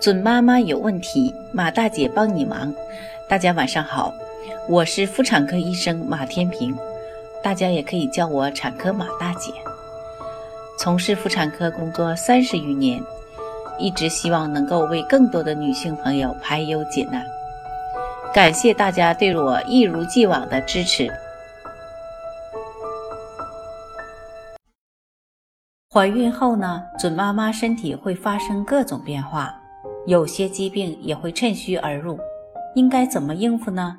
准妈妈有问题，马大姐帮你忙。大家晚上好，我是妇产科医生马天平，大家也可以叫我产科马大姐。从事妇产科工作三十余年，一直希望能够为更多的女性朋友排忧解难。感谢大家对我一如既往的支持。怀孕后呢，准妈妈身体会发生各种变化。有些疾病也会趁虚而入，应该怎么应付呢？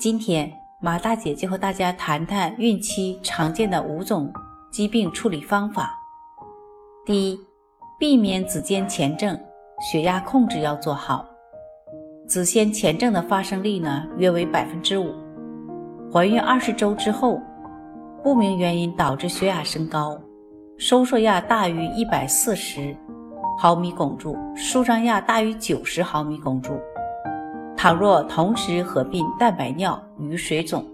今天马大姐就和大家谈谈孕期常见的五种疾病处理方法。第一，避免子痫前症，血压控制要做好。子痫前症的发生率呢，约为百分之五。怀孕二十周之后，不明原因导致血压升高，收缩压大于一百四十。毫米汞柱，舒张压大于九十毫米汞柱。倘若同时合并蛋白尿与水肿，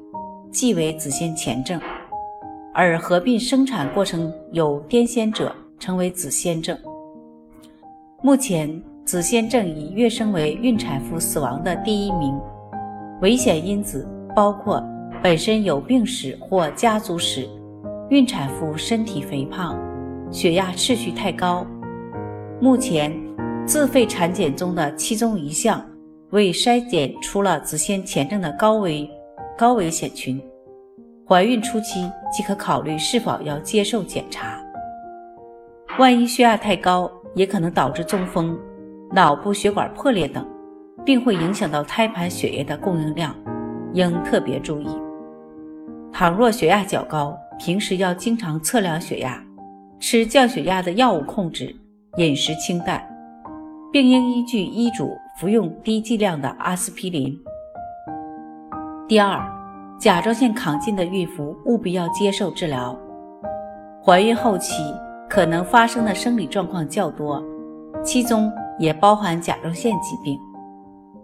即为子痫前症；而合并生产过程有癫痫者，称为子痫症。目前，子痫症已跃升为孕产妇死亡的第一名。危险因子包括本身有病史或家族史、孕产妇身体肥胖、血压持续太高。目前，自费产检中的其中一项为筛检出了子痫前症的高危高危险群，怀孕初期即可考虑是否要接受检查。万一血压太高，也可能导致中风、脑部血管破裂等，并会影响到胎盘血液的供应量，应特别注意。倘若血压较高，平时要经常测量血压，吃降血压的药物控制。饮食清淡，并应依据医嘱服用低剂量的阿司匹林。第二，甲状腺亢进的孕妇务必要接受治疗。怀孕后期可能发生的生理状况较多，其中也包含甲状腺疾病。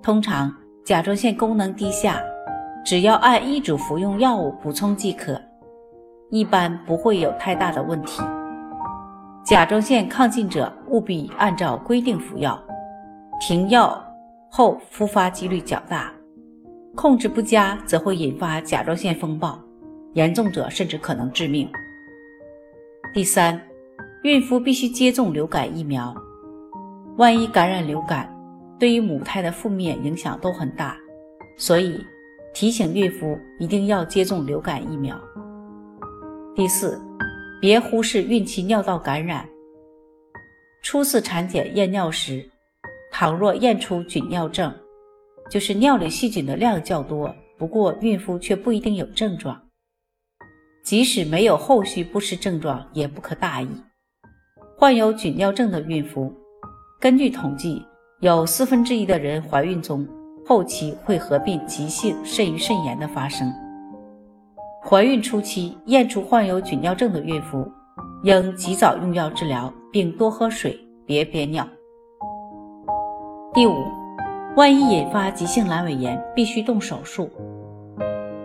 通常甲状腺功能低下，只要按医嘱服用药物补充即可，一般不会有太大的问题。甲状腺亢进者务必按照规定服药，停药后复发几率较大，控制不佳则会引发甲状腺风暴，严重者甚至可能致命。第三，孕妇必须接种流感疫苗，万一感染流感，对于母胎的负面影响都很大，所以提醒孕妇一定要接种流感疫苗。第四。别忽视孕期尿道感染。初次产检验尿时，倘若验出菌尿症，就是尿里细菌的量较多，不过孕妇却不一定有症状。即使没有后续不适症状，也不可大意。患有菌尿症的孕妇，根据统计，有四分之一的人怀孕中后期会合并急性肾盂肾炎的发生。怀孕初期验出患有菌尿症的孕妇，应及早用药治疗，并多喝水，别憋尿。第五，万一引发急性阑尾炎，必须动手术。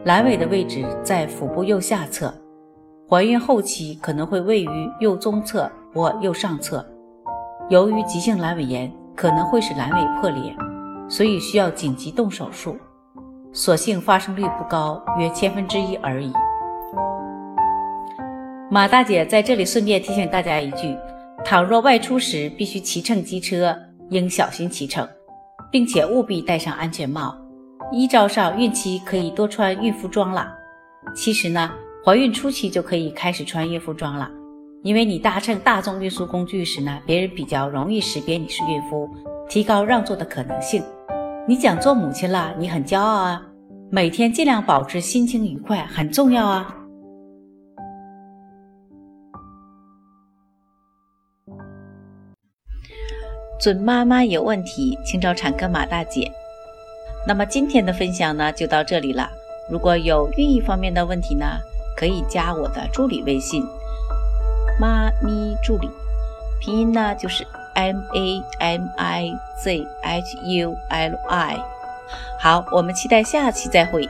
阑尾的位置在腹部右下侧，怀孕后期可能会位于右中侧或右上侧。由于急性阑尾炎可能会使阑尾破裂，所以需要紧急动手术。所幸发生率不高，约千分之一而已。马大姐在这里顺便提醒大家一句：倘若外出时必须骑乘机车，应小心骑乘，并且务必戴上安全帽。依照上，孕期可以多穿孕妇装了。其实呢，怀孕初期就可以开始穿孕妇装了，因为你搭乘大众运输工具时呢，别人比较容易识别你是孕妇，提高让座的可能性。你讲做母亲了，你很骄傲啊！每天尽量保持心情愉快，很重要啊。准妈妈有问题，请找产科马大姐。那么今天的分享呢，就到这里了。如果有孕育方面的问题呢，可以加我的助理微信“妈咪助理”，拼音呢就是。M A M I Z H U L I，好，我们期待下期再会。